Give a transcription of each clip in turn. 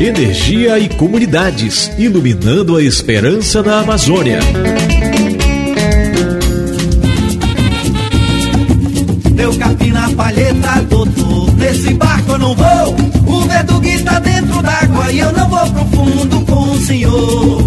Energia e comunidades, iluminando a esperança na Amazônia. Deu capim na palheta, doutor. Nesse barco eu não vou. O Verdugui tá dentro d'água e eu não vou pro fundo com o senhor.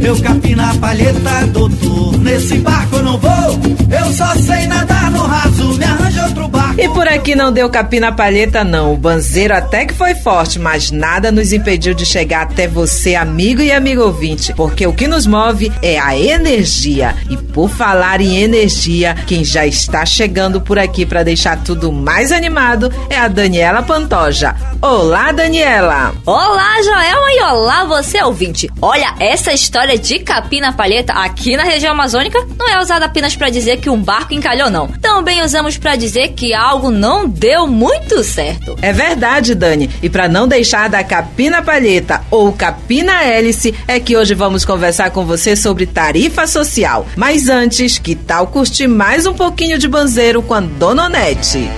Deu capim na palheta, doutor. Nesse barco eu não vou. Eu só sei nadar no raso. Me arranja outro barco. E por aqui não deu capim na palheta, não. O banzeiro até que foi forte, mas nada nos impediu de chegar até você, amigo e amigo ouvinte, porque o que nos move é a energia. E por falar em energia, quem já está chegando por aqui para deixar tudo mais animado é a Daniela Pantoja. Olá, Daniela! Olá, Joelma, e olá, você ouvinte. Olha, essa história de capim na palheta aqui na região amazônica não é usada apenas para dizer que um barco encalhou, não. Também usamos para dizer que algo não deu muito certo. É verdade, Dani. E para não deixar da capina palheta ou capina hélice, é que hoje vamos conversar com você sobre tarifa social. Mas antes, que tal curtir mais um pouquinho de banzeiro com a Dona Onete?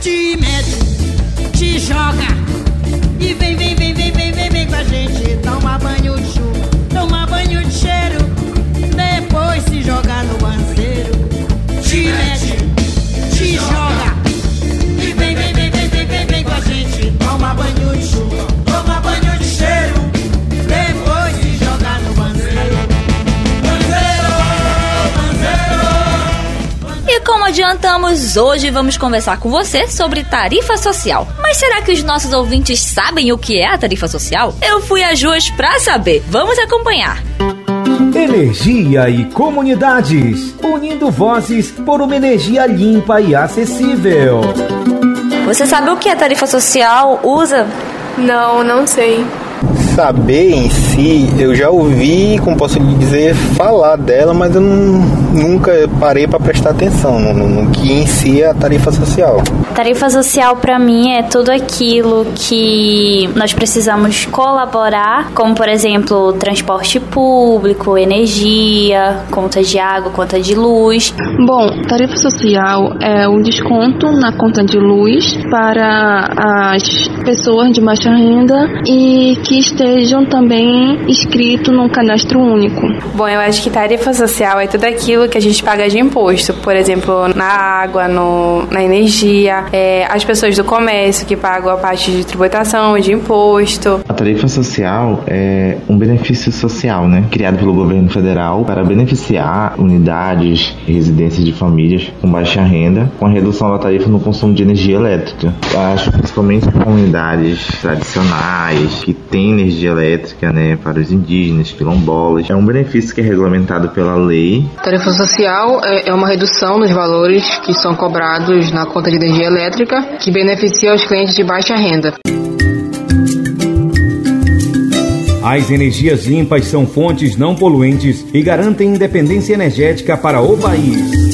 Te mete, te joga e vem, vem, vem, vem, vem, vem, vem com a gente tomar banho de chuva, tomar banho de cheiro, depois se jogar no adiantamos, hoje vamos conversar com você sobre tarifa social. Mas será que os nossos ouvintes sabem o que é a tarifa social? Eu fui às ruas pra saber. Vamos acompanhar. Energia e comunidades, unindo vozes por uma energia limpa e acessível. Você sabe o que a tarifa social usa? Não, não sei. Saber em si, eu já ouvi, como posso lhe dizer, falar dela, mas eu não- nunca parei para prestar atenção no, no- no que em si é a tarifa social. Tarifa social para mim é tudo aquilo que nós precisamos colaborar, como por exemplo, transporte público, energia, conta de água, conta de luz. Bom, tarifa social é um desconto na conta de luz para as pessoas de baixa renda e que estejam também inscritos num cadastro único. Bom, eu acho que tarifa social é tudo aquilo que a gente paga de imposto. Por exemplo, na água, no, na energia, é, as pessoas do comércio que pagam a parte de tributação, de imposto. A tarifa social é um benefício social, né, criado pelo governo federal para beneficiar unidades e residências de famílias com baixa renda, com a redução da tarifa no consumo de energia elétrica. Eu acho principalmente comunidades tradicionais que têm energia elétrica, né, para os indígenas, quilombolas, é um benefício que é regulamentado pela lei Tarifa social é é uma redução nos valores que são cobrados na conta de energia elétrica que beneficia os clientes de baixa renda. As energias limpas são fontes não poluentes e garantem independência energética para o país.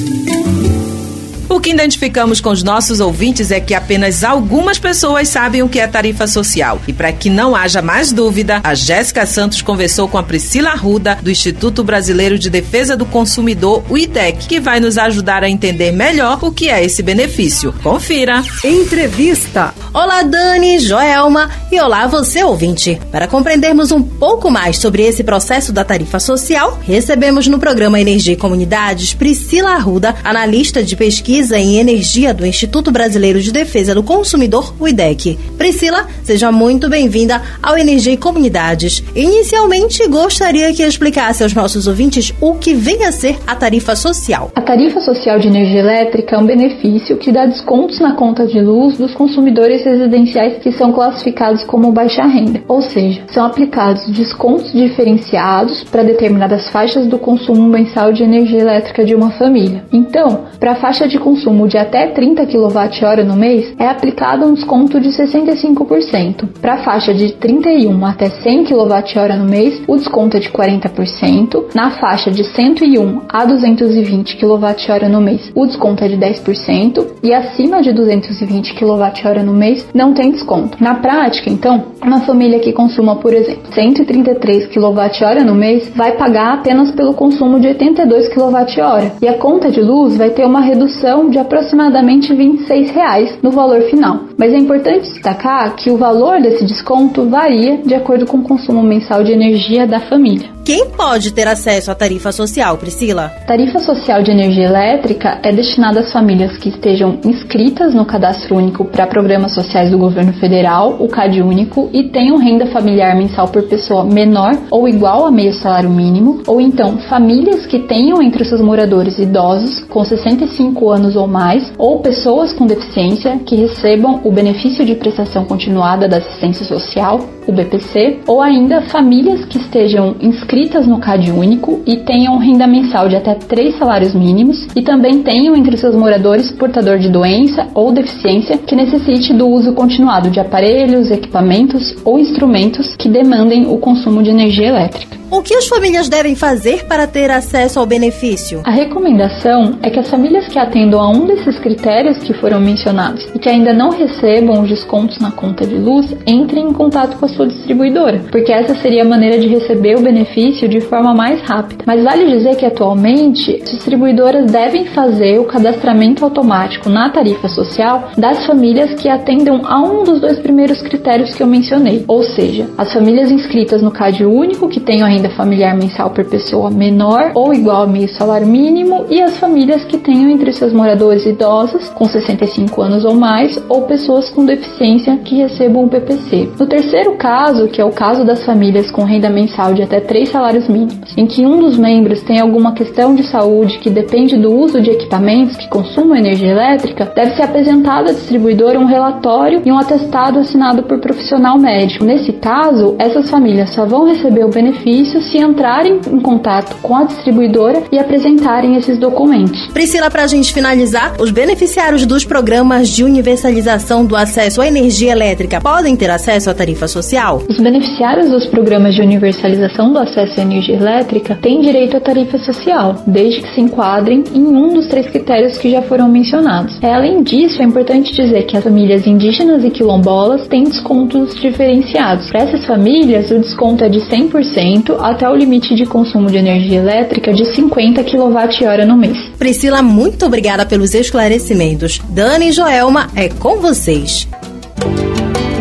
Identificamos com os nossos ouvintes é que apenas algumas pessoas sabem o que é tarifa social. E para que não haja mais dúvida, a Jéssica Santos conversou com a Priscila Arruda, do Instituto Brasileiro de Defesa do Consumidor, o IDEC, que vai nos ajudar a entender melhor o que é esse benefício. Confira. Entrevista. Olá, Dani, Joelma e olá você ouvinte. Para compreendermos um pouco mais sobre esse processo da tarifa social, recebemos no programa Energia e Comunidades Priscila Arruda, analista de pesquisa em energia do Instituto Brasileiro de Defesa do Consumidor, o IDEC. Priscila, seja muito bem-vinda ao Energia e Comunidades. Inicialmente, gostaria que explicasse aos nossos ouvintes o que vem a ser a tarifa social. A tarifa social de energia elétrica é um benefício que dá descontos na conta de luz dos consumidores residenciais que são classificados como baixa renda, ou seja, são aplicados descontos diferenciados para determinadas faixas do consumo mensal de energia elétrica de uma família. Então, para a faixa de consumo de até 30 kWh no mês, é aplicado um desconto de 65%. Para a faixa de 31 até 100 kWh no mês, o desconto é de 40%. Na faixa de 101 a 220 kWh no mês, o desconto é de 10%. E acima de 220 kWh no mês, não tem desconto. Na prática, então, uma família que consuma, por exemplo, 133 kWh no mês, vai pagar apenas pelo consumo de 82 kWh. E a conta de luz vai ter uma redução de aproximadamente 26 reais no valor final. Mas é importante destacar que o valor desse desconto varia de acordo com o consumo mensal de energia da família. Quem pode ter acesso à tarifa social, Priscila? Tarifa social de energia elétrica é destinada às famílias que estejam inscritas no Cadastro Único para Programas Sociais do Governo Federal, o CAD Único, e tenham renda familiar mensal por pessoa menor ou igual a meio salário mínimo, ou então famílias que tenham entre seus moradores idosos com 65 anos ou mais, ou pessoas com deficiência que recebam o benefício de prestação continuada da assistência social, o BPC, ou ainda famílias que estejam inscritas no CAD único e tenham renda mensal de até três salários mínimos e também tenham entre seus moradores portador de doença ou deficiência que necessite do uso continuado de aparelhos, equipamentos ou instrumentos que demandem o consumo de energia elétrica. O que as famílias devem fazer para ter acesso ao benefício? A recomendação é que as famílias que atendam a um desses critérios que foram mencionados e que ainda não recebam os descontos na conta de luz entrem em contato com a sua distribuidora, porque essa seria a maneira de receber o benefício de forma mais rápida. Mas vale dizer que atualmente distribuidoras devem fazer o cadastramento automático na tarifa social das famílias que atendam a um dos dois primeiros critérios que eu mencionei, ou seja, as famílias inscritas no CAD único que tenham renda familiar mensal por pessoa menor ou igual a meio salário mínimo e as famílias que tenham entre seus moradores idosos com 65 anos ou mais ou pessoas com deficiência que recebam o PPC. No terceiro caso, que é o caso das famílias com renda mensal de até três salários mínimos, em que um dos membros tem alguma questão de saúde que depende do uso de equipamentos que consumam energia elétrica, deve ser apresentado à distribuidora um relatório e um atestado assinado por profissional médico. Nesse caso, essas famílias só vão receber o benefício se entrarem em contato com a distribuidora e apresentarem esses documentos. Priscila, para a gente finalizar, os beneficiários dos programas de universalização do acesso à energia elétrica podem ter acesso à tarifa social? Os beneficiários dos programas de universalização do acesso à energia elétrica têm direito à tarifa social, desde que se enquadrem em um dos três critérios que já foram mencionados. É, além disso, é importante dizer que as famílias indígenas e quilombolas têm descontos diferenciados. Para essas famílias, o desconto é de 100% até o limite de consumo de energia elétrica de 50 kWh no mês. Priscila, muito obrigada pelos esclarecimentos. Dani e Joelma, é com vocês.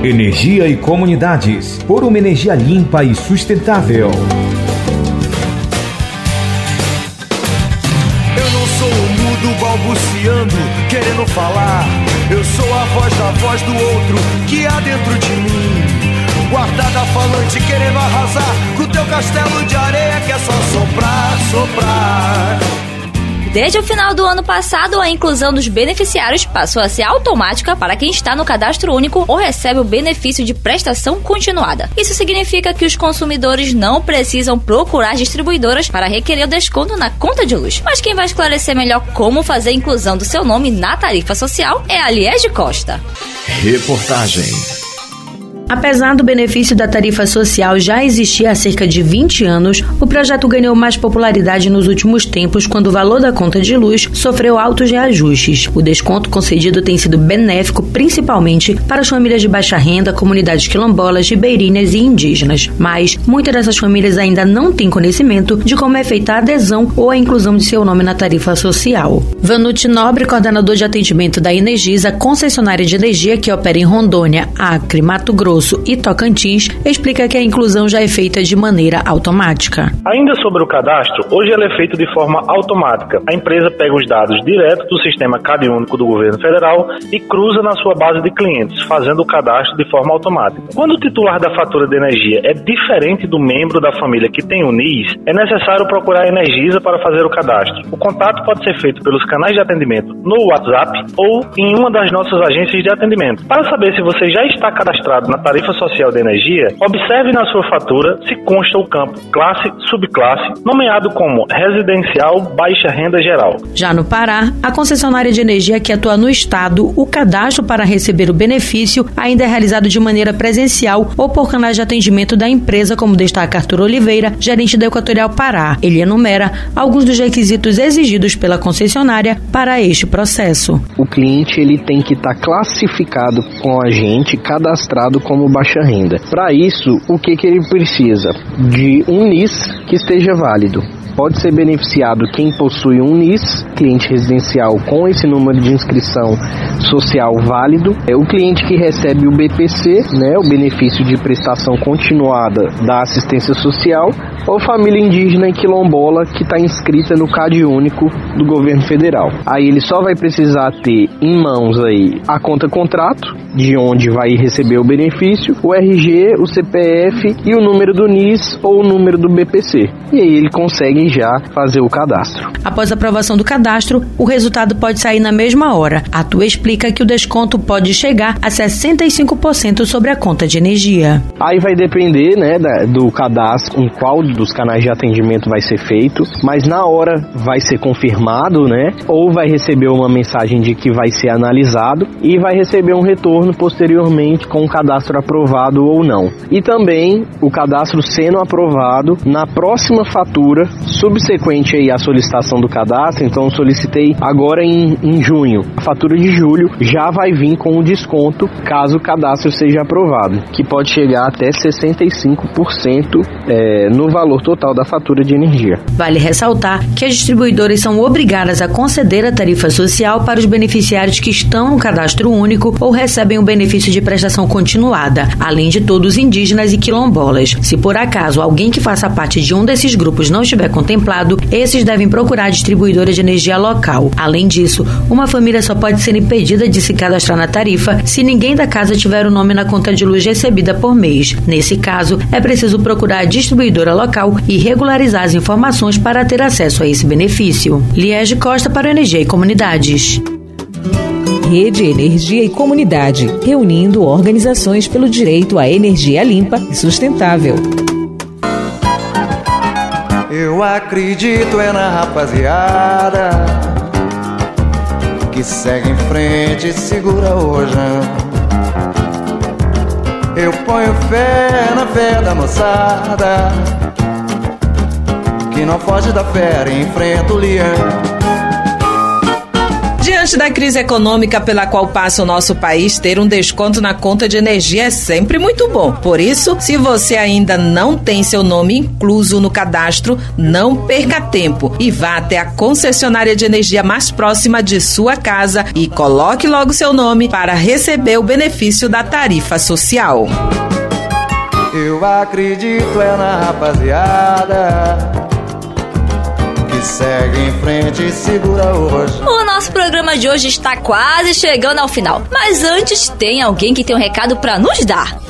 Energia e comunidades. Por uma energia limpa e sustentável. Eu não sou o mudo balbuciando, querendo falar. Eu sou a voz da voz do outro que há dentro de mim. Guardada falante querendo arrasar com teu castelo de areia que é só soprar, soprar. Desde o final do ano passado, a inclusão dos beneficiários passou a ser automática para quem está no cadastro único ou recebe o benefício de prestação continuada. Isso significa que os consumidores não precisam procurar distribuidoras para requerer o desconto na conta de luz. Mas quem vai esclarecer melhor como fazer a inclusão do seu nome na tarifa social é a Liege Costa. Reportagem. Apesar do benefício da tarifa social já existir há cerca de 20 anos, o projeto ganhou mais popularidade nos últimos tempos quando o valor da conta de luz sofreu altos reajustes. O desconto concedido tem sido benéfico principalmente para as famílias de baixa renda, comunidades quilombolas, ribeirinhas e indígenas. Mas muitas dessas famílias ainda não têm conhecimento de como é feita a adesão ou a inclusão de seu nome na tarifa social. Vanucci Nobre, coordenador de atendimento da Energisa, concessionária de energia que opera em Rondônia, Acre, Mato Grosso, e Tocantins, explica que a inclusão já é feita de maneira automática. Ainda sobre o cadastro, hoje ela é feita de forma automática. A empresa pega os dados direto do sistema CAD único do governo federal e cruza na sua base de clientes, fazendo o cadastro de forma automática. Quando o titular da fatura de energia é diferente do membro da família que tem o NIS, é necessário procurar a Energisa para fazer o cadastro. O contato pode ser feito pelos canais de atendimento no WhatsApp ou em uma das nossas agências de atendimento. Para saber se você já está cadastrado na tarifa social de energia, observe na sua fatura se consta o campo classe, subclasse, nomeado como residencial baixa renda geral. Já no Pará, a concessionária de energia que atua no estado, o cadastro para receber o benefício ainda é realizado de maneira presencial ou por canais de atendimento da empresa, como destaca Arthur Oliveira, gerente da Equatorial Pará. Ele enumera alguns dos requisitos exigidos pela concessionária para este processo. O cliente ele tem que estar tá classificado com a gente, cadastrado como baixa renda. Para isso, o que, que ele precisa? De um NIS que esteja válido. Pode ser beneficiado quem possui um NIS, cliente residencial com esse número de inscrição social válido, é o cliente que recebe o BPC, né, o benefício de prestação continuada da assistência social, ou família indígena e quilombola que está inscrita no CAD único do governo federal. Aí ele só vai precisar ter em mãos aí a conta contrato, de onde vai receber o benefício, o RG, o CPF e o número do NIS ou o número do BPC. E aí ele consegue já fazer o cadastro. Após a aprovação do cadastro, o resultado pode sair na mesma hora. A tua explica que o desconto pode chegar a 65% sobre a conta de energia. Aí vai depender, né, do cadastro, em qual dos canais de atendimento vai ser feito, mas na hora vai ser confirmado, né, ou vai receber uma mensagem de que vai ser analisado e vai receber um retorno posteriormente com o cadastro aprovado ou não. E também o cadastro sendo aprovado na próxima fatura subsequente aí à solicitação do cadastro, então solicitei agora em, em junho. A fatura de julho já vai vir com o desconto caso o cadastro seja aprovado, que pode chegar até 65% é, no valor total da fatura de energia. Vale ressaltar que as distribuidoras são obrigadas a conceder a tarifa social para os beneficiários que estão no cadastro único ou recebem o benefício de prestação continuada, além de todos indígenas e quilombolas. Se por acaso alguém que faça parte de um desses grupos não estiver contemplado, esses devem procurar a distribuidora de energia local. Além disso, uma família só pode ser impedida de se cadastrar na tarifa se ninguém da casa tiver o nome na conta de luz recebida por mês. Nesse caso, é preciso procurar a distribuidora local e regularizar as informações para ter acesso a esse benefício. Liege Costa para Energia e Comunidades. Rede Energia e Comunidade, reunindo organizações pelo direito à energia limpa e sustentável. Eu acredito é na rapaziada que segue em frente e segura rojão. Eu ponho fé na fé da moçada que não foge da fera e enfrenta o leão. Diante da crise econômica pela qual passa o nosso país, ter um desconto na conta de energia é sempre muito bom. Por isso, se você ainda não tem seu nome incluso no cadastro, não perca tempo e vá até a concessionária de energia mais próxima de sua casa e coloque logo seu nome para receber o benefício da tarifa social. Eu acredito é na rapaziada segue em frente e segura hoje. O nosso programa de hoje está quase chegando ao final. Mas antes, tem alguém que tem um recado para nos dar.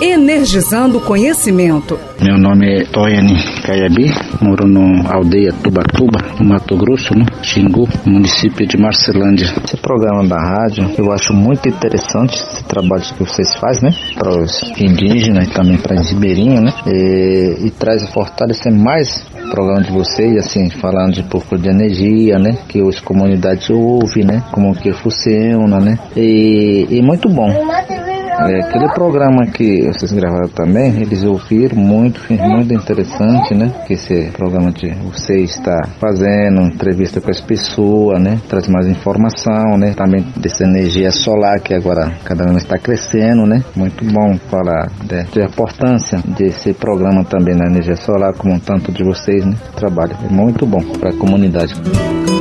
Energizando conhecimento. Meu nome é Toyane Caiabi, moro no aldeia Tubatuba, no Mato Grosso, no Xingu, município de Marcelândia. Esse programa da rádio, eu acho muito interessante esse trabalho que vocês fazem, né? Para os indígenas e também para os ribeirinhos, né? E, e traz a fortalecer mais o programa de vocês, assim, falando de pouco de energia, né? Que as comunidades ouvem, né? Como que funciona, né? E, e muito bom. É, aquele programa que vocês gravaram também, eles ouviram muito, muito interessante, né? Que esse programa de você está fazendo, entrevista com as pessoas, né? Traz mais informação, né? Também dessa energia solar que agora cada ano está crescendo, né? Muito bom falar da importância desse programa também na energia solar, como tanto de vocês, né? Trabalho é muito bom para a comunidade.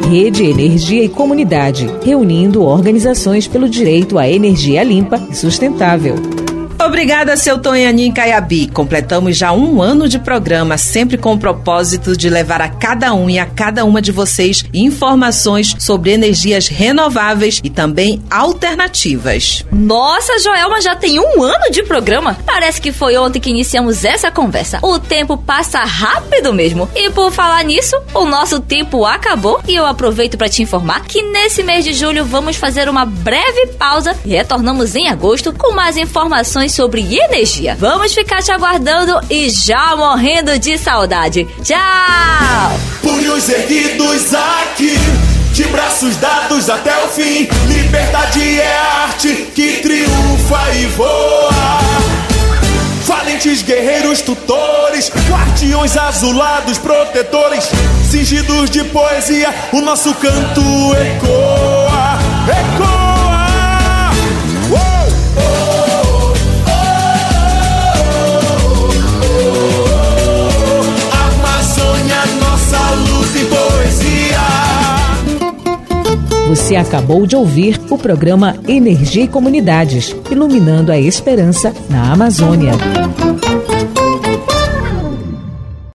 Rede Energia e Comunidade, reunindo organizações pelo direito à energia limpa e sustentável. Obrigada, seu Tonhanin Caiabi. Completamos já um ano de programa, sempre com o propósito de levar a cada um e a cada uma de vocês informações sobre energias renováveis e também alternativas. Nossa, Joelma já tem um ano de programa? Parece que foi ontem que iniciamos essa conversa. O tempo passa rápido mesmo. E por falar nisso, o nosso tempo acabou e eu aproveito para te informar que nesse mês de julho vamos fazer uma breve pausa e retornamos em agosto com mais informações sobre energia. Vamos ficar te aguardando e já morrendo de saudade. Tchau! Punhos erguidos aqui, de braços dados até o fim. Liberdade é arte que triunfa e voa. Valentes guerreiros, tutores, guardiões azulados, protetores, cingidos de poesia, o nosso canto ecoa, ecoa. Você acabou de ouvir o programa Energia e Comunidades, iluminando a esperança na Amazônia.